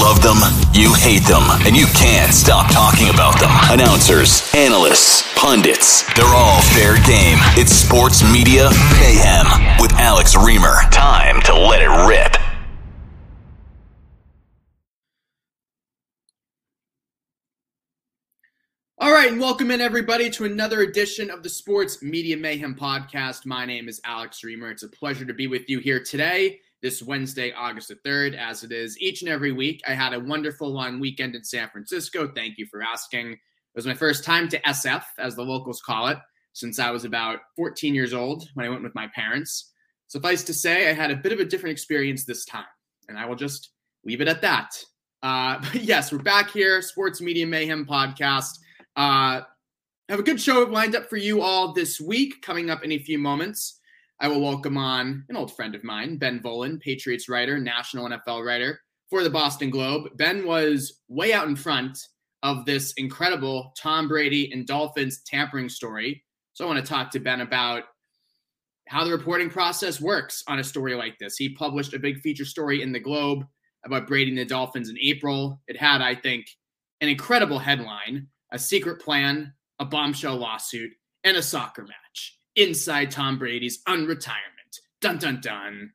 love them, you hate them, and you can't stop talking about them. Announcers, analysts, pundits, they're all fair game. It's Sports Media Mayhem with Alex Reimer. Time to let it rip. All right, and welcome in everybody to another edition of the Sports Media Mayhem podcast. My name is Alex Reimer. It's a pleasure to be with you here today, this Wednesday, August the 3rd, as it is each and every week. I had a wonderful long weekend in San Francisco. Thank you for asking. It was my first time to SF, as the locals call it, since I was about 14 years old when I went with my parents. Suffice to say, I had a bit of a different experience this time, and I will just leave it at that. Uh, but yes, we're back here, Sports Media Mayhem podcast. Uh, have a good show lined up for you all this week. Coming up in a few moments, I will welcome on an old friend of mine, Ben Volin, Patriots writer, national NFL writer for the Boston Globe. Ben was way out in front of this incredible Tom Brady and Dolphins tampering story. So I want to talk to Ben about how the reporting process works on a story like this. He published a big feature story in the Globe about Brady and the Dolphins in April. It had, I think, an incredible headline a secret plan, a bombshell lawsuit, and a soccer match inside Tom Brady's unretirement. Dun dun dun.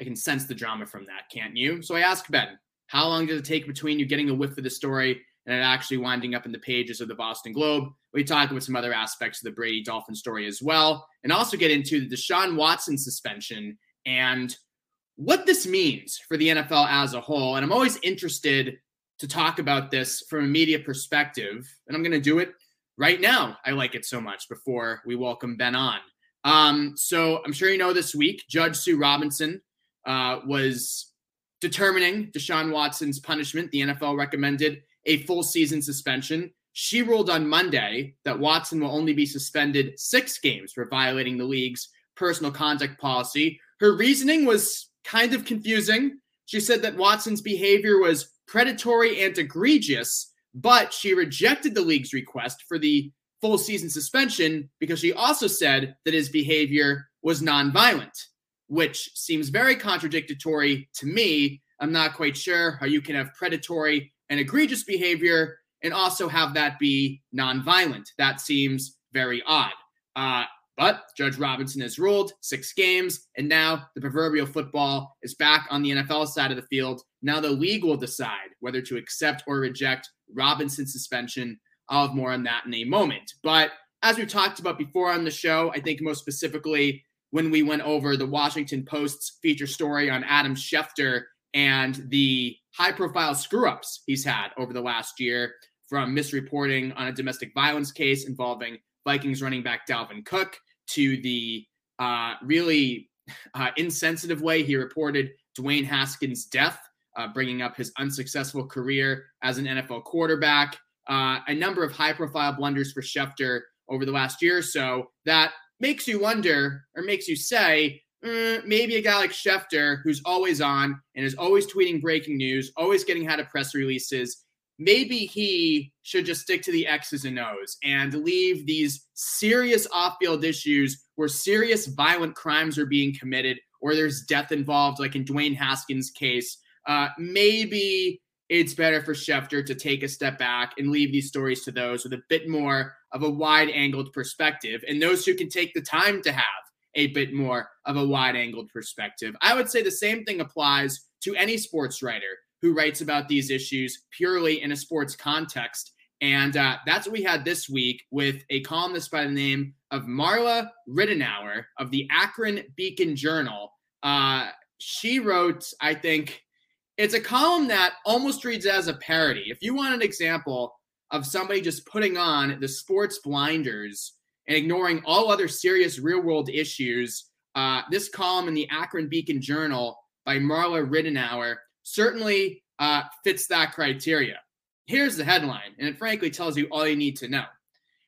I can sense the drama from that, can't you? So I asked Ben, how long did it take between you getting a whiff of the story and it actually winding up in the pages of the Boston Globe? We talked about some other aspects of the Brady Dolphin story as well, and also get into the Deshaun Watson suspension and what this means for the NFL as a whole. And I'm always interested to talk about this from a media perspective, and I'm going to do it right now. I like it so much before we welcome Ben on. Um, so I'm sure you know this week, Judge Sue Robinson uh, was determining Deshaun Watson's punishment. The NFL recommended a full season suspension. She ruled on Monday that Watson will only be suspended six games for violating the league's personal conduct policy. Her reasoning was kind of confusing. She said that Watson's behavior was predatory and egregious, but she rejected the league's request for the full season suspension because she also said that his behavior was nonviolent, which seems very contradictory to me. I'm not quite sure how you can have predatory and egregious behavior and also have that be nonviolent. That seems very odd. Uh, but Judge Robinson has ruled six games, and now the proverbial football is back on the NFL side of the field. Now the league will decide whether to accept or reject Robinson's suspension. I'll have more on that in a moment. But as we've talked about before on the show, I think most specifically when we went over the Washington Post's feature story on Adam Schefter and the high profile screw ups he's had over the last year from misreporting on a domestic violence case involving Vikings running back Dalvin Cook to the uh, really uh, insensitive way he reported Dwayne Haskins' death, uh, bringing up his unsuccessful career as an NFL quarterback, uh, a number of high profile blunders for Schefter over the last year or so that makes you wonder or makes you say, mm, maybe a guy like Schefter, who's always on and is always tweeting breaking news, always getting out of press releases, maybe he should just stick to the X's and O's and leave these serious off field issues where serious violent crimes are being committed or there's death involved, like in Dwayne Haskins' case. Uh, maybe it's better for Schefter to take a step back and leave these stories to those with a bit more of a wide angled perspective and those who can take the time to have a bit more of a wide angled perspective. I would say the same thing applies to any sports writer who writes about these issues purely in a sports context. And uh, that's what we had this week with a columnist by the name of Marla Ridenour of the Akron Beacon Journal. Uh, she wrote, I think, it's a column that almost reads as a parody. If you want an example of somebody just putting on the sports blinders and ignoring all other serious real world issues, uh, this column in the Akron Beacon Journal by Marla Ridenour certainly uh, fits that criteria. Here's the headline, and it frankly tells you all you need to know.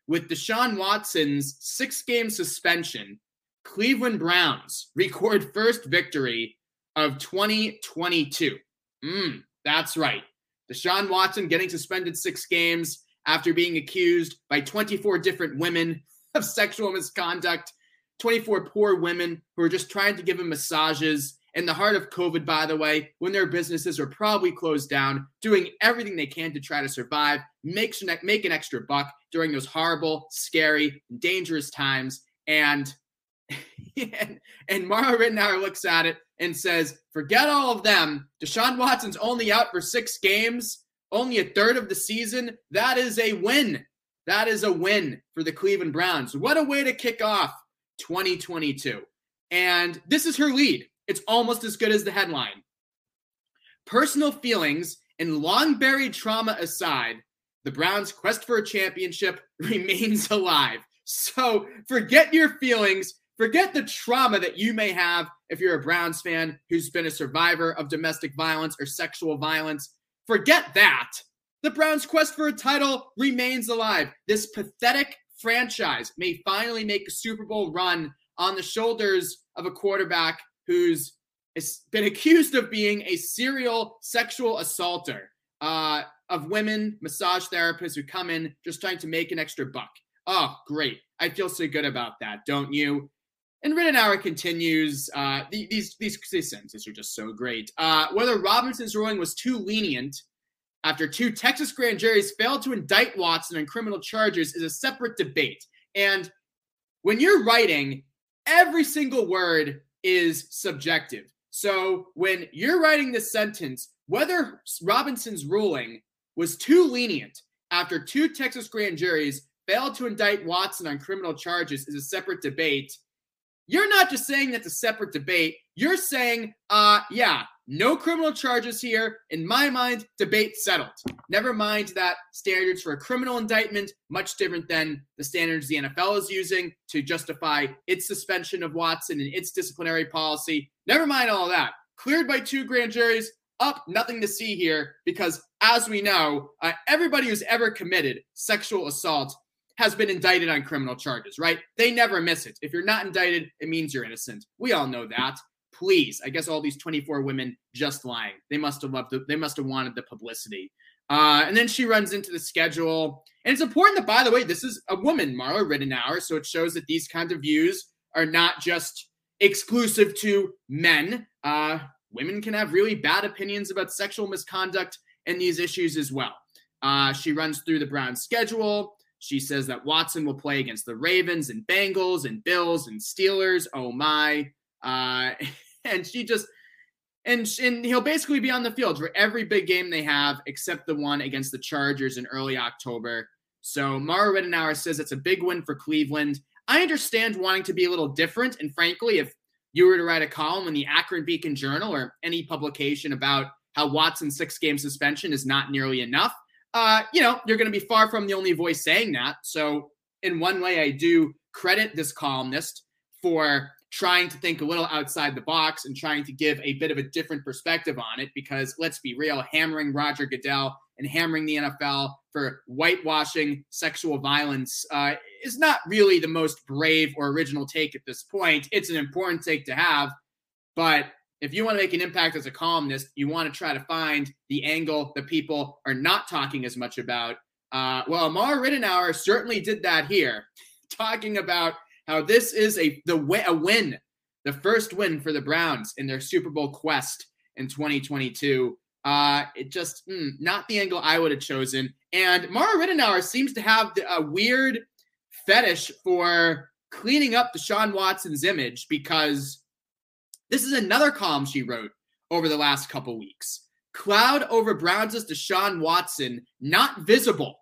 With Deshaun Watson's six game suspension, Cleveland Browns record first victory of 2022. Mm, that's right. Deshaun Watson getting suspended six games after being accused by 24 different women of sexual misconduct, 24 poor women who are just trying to give him massages in the heart of COVID, by the way, when their businesses are probably closed down, doing everything they can to try to survive, make, make an extra buck during those horrible, scary, dangerous times. And and, and Mara Ridenour looks at it and says, forget all of them. Deshaun Watson's only out for six games, only a third of the season. That is a win. That is a win for the Cleveland Browns. What a way to kick off 2022. And this is her lead. It's almost as good as the headline. Personal feelings and long buried trauma aside, the Browns' quest for a championship remains alive. So forget your feelings, forget the trauma that you may have if you're a Browns fan who's been a survivor of domestic violence or sexual violence. Forget that. The Browns' quest for a title remains alive. This pathetic franchise may finally make a Super Bowl run on the shoulders of a quarterback who's been accused of being a serial sexual assaulter uh, of women, massage therapists who come in just trying to make an extra buck. Oh, great. I feel so good about that, don't you? And Ridenour continues, uh, these, these, these sentences are just so great. Uh, whether Robinson's ruling was too lenient after two Texas grand juries failed to indict Watson on criminal charges is a separate debate. And when you're writing, every single word is subjective. So when you're writing this sentence, whether Robinson's ruling was too lenient after two Texas grand juries failed to indict Watson on criminal charges is a separate debate. You're not just saying that's a separate debate. You're saying, uh, yeah, no criminal charges here. In my mind, debate settled. Never mind that standards for a criminal indictment, much different than the standards the NFL is using to justify its suspension of Watson and its disciplinary policy. Never mind all that. Cleared by two grand juries, up, nothing to see here because, as we know, uh, everybody who's ever committed sexual assault has been indicted on criminal charges, right? They never miss it. If you're not indicted, it means you're innocent. We all know that please. I guess all these 24 women just lying. They must have loved. The, they must have wanted the publicity. Uh, and then she runs into the schedule. And it's important that, by the way, this is a woman, Marla Ridenour. So it shows that these kinds of views are not just exclusive to men. Uh, women can have really bad opinions about sexual misconduct and these issues as well. Uh, she runs through the Brown schedule. She says that Watson will play against the Ravens and Bengals and Bills and Steelers. Oh my. Uh, and she just and and he'll basically be on the field for every big game they have except the one against the Chargers in early October. So Mara Ridenour says it's a big win for Cleveland. I understand wanting to be a little different, and frankly, if you were to write a column in the Akron Beacon Journal or any publication about how Watson's six-game suspension is not nearly enough, uh, you know, you're going to be far from the only voice saying that. So, in one way, I do credit this columnist for trying to think a little outside the box and trying to give a bit of a different perspective on it because let's be real, hammering Roger Goodell and hammering the NFL for whitewashing sexual violence uh, is not really the most brave or original take at this point. It's an important take to have, but if you want to make an impact as a columnist, you want to try to find the angle that people are not talking as much about. Uh, well, Amar Ridenour certainly did that here, talking about how this is a the a win, the first win for the Browns in their Super Bowl quest in 2022. Uh, it just mm, not the angle I would have chosen. And Mara Ridenour seems to have a weird fetish for cleaning up Deshaun Watson's image because this is another column she wrote over the last couple weeks. Cloud over Browns' Deshaun Watson not visible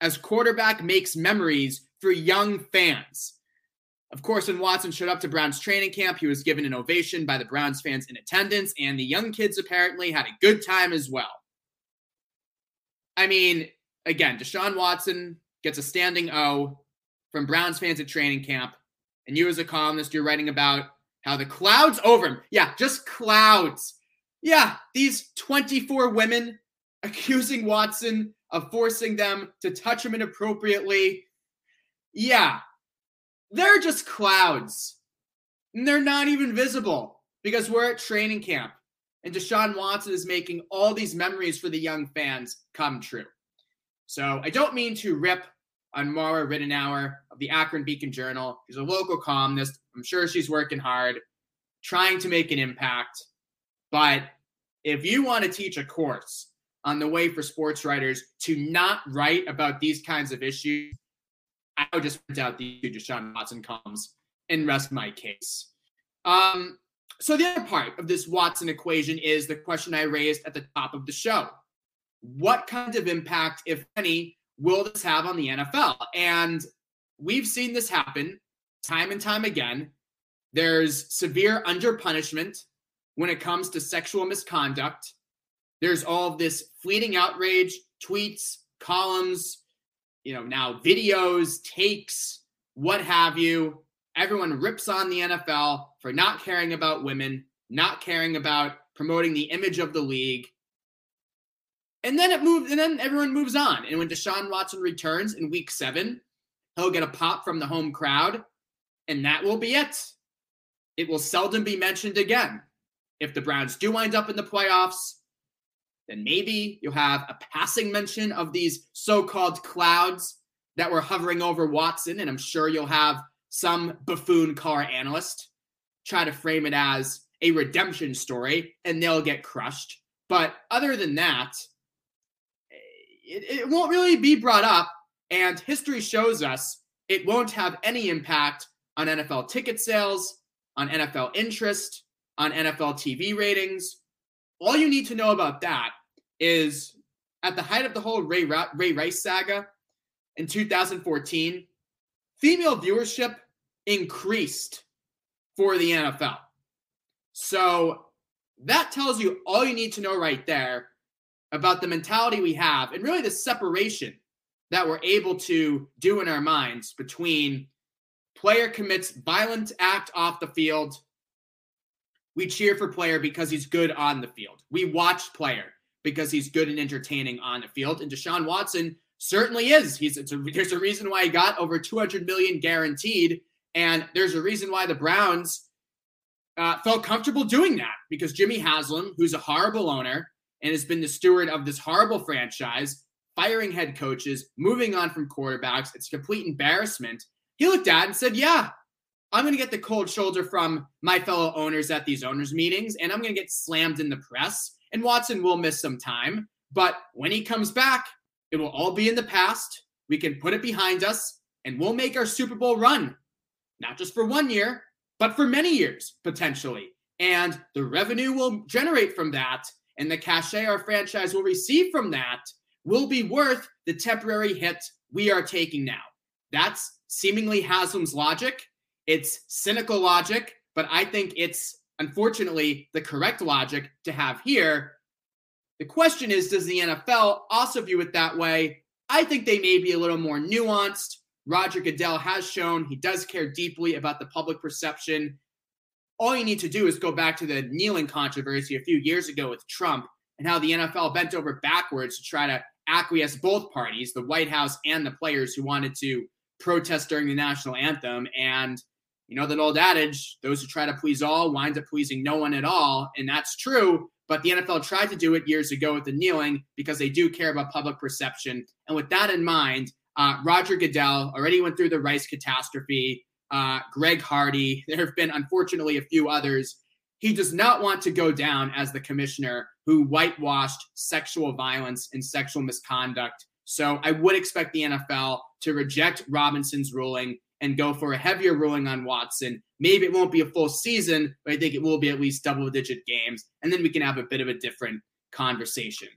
as quarterback makes memories for young fans. Of course, when Watson showed up to Browns training camp, he was given an ovation by the Browns fans in attendance, and the young kids apparently had a good time as well. I mean, again, Deshaun Watson gets a standing O from Browns fans at training camp, and you as a columnist, you're writing about how the clouds over him. Yeah, just clouds. Yeah, these 24 women accusing Watson of forcing them to touch him inappropriately. Yeah, they're just clouds. And they're not even visible because we're at training camp. And Deshaun Watson is making all these memories for the young fans come true. So I don't mean to rip on Mara Ridenour of the Akron Beacon Journal. She's a local columnist. I'm sure she's working hard. trying to make an impact. But if you want to teach a course on the way for sports writers to not write about these kinds of issues, I would just point out the Deshaun Watson comes and rest my case. Um, so the other part of this Watson equation is the question I raised at the top of the show. What kind of impact, if any, will this have on the NFL? And we've seen this happen time and time again. There's severe underpunishment when it comes to sexual misconduct. There's all of this fleeting outrage, tweets, columns, you know, now videos, takes, what have you. Everyone rips on the NFL for not caring about women, not caring about promoting the image of the league. And then it moves, and then everyone moves on. And when Deshaun Watson returns in week seven, he'll get a pop from the home crowd, and that will be it. It will seldom be mentioned again. If the Browns do wind up in the playoffs, then maybe you'll have a passing mention of these so called clouds that were hovering over Watson. And I'm sure you'll have some buffoon car analyst try to frame it as a redemption story and they'll get crushed. But other than that, it, it won't really be brought up. And history shows us it won't have any impact on NFL ticket sales, on NFL interest, on NFL TV ratings, all you need to know about that is at the height of the whole Ray, Ray Rice saga in 2014, female viewership increased for the NFL. So that tells you all you need to know right there about the mentality we have and really the separation that we're able to do in our minds between player commits violent act off the field we cheer for player because he's good on the field. We watch player because he's good and entertaining on the field. And Deshaun Watson certainly is. He's a, there's a reason why he got over 200 million guaranteed, and there's a reason why the Browns uh, felt comfortable doing that because Jimmy Haslam, who's a horrible owner and has been the steward of this horrible franchise, firing head coaches, moving on from quarterbacks, it's a complete embarrassment. He looked at and said, "Yeah, I'm going to get the cold shoulder from my fellow owners at these owners' meetings, and I'm going to get slammed in the press. And Watson will miss some time. But when he comes back, it will all be in the past. We can put it behind us, and we'll make our Super Bowl run, not just for one year, but for many years, potentially. And the revenue will generate from that, and the cachet our franchise will receive from that will be worth the temporary hit we are taking now. That's seemingly Haslam's logic. It's cynical logic, but I think it's unfortunately the correct logic to have here. The question is Does the NFL also view it that way? I think they may be a little more nuanced. Roger Goodell has shown he does care deeply about the public perception. All you need to do is go back to the kneeling controversy a few years ago with Trump and how the NFL bent over backwards to try to acquiesce both parties, the White House and the players who wanted to protest during the national anthem. And you know, that old adage, those who try to please all wind up pleasing no one at all. And that's true. But the NFL tried to do it years ago with the kneeling because they do care about public perception. And with that in mind, uh, Roger Goodell already went through the Rice catastrophe. Uh, Greg Hardy, there have been unfortunately a few others. He does not want to go down as the commissioner who whitewashed sexual violence and sexual misconduct. So I would expect the NFL to reject Robinson's ruling and go for a heavier ruling on Watson. Maybe it won't be a full season, but I think it will be at least double digit games. And then we can have a bit of a different conversation.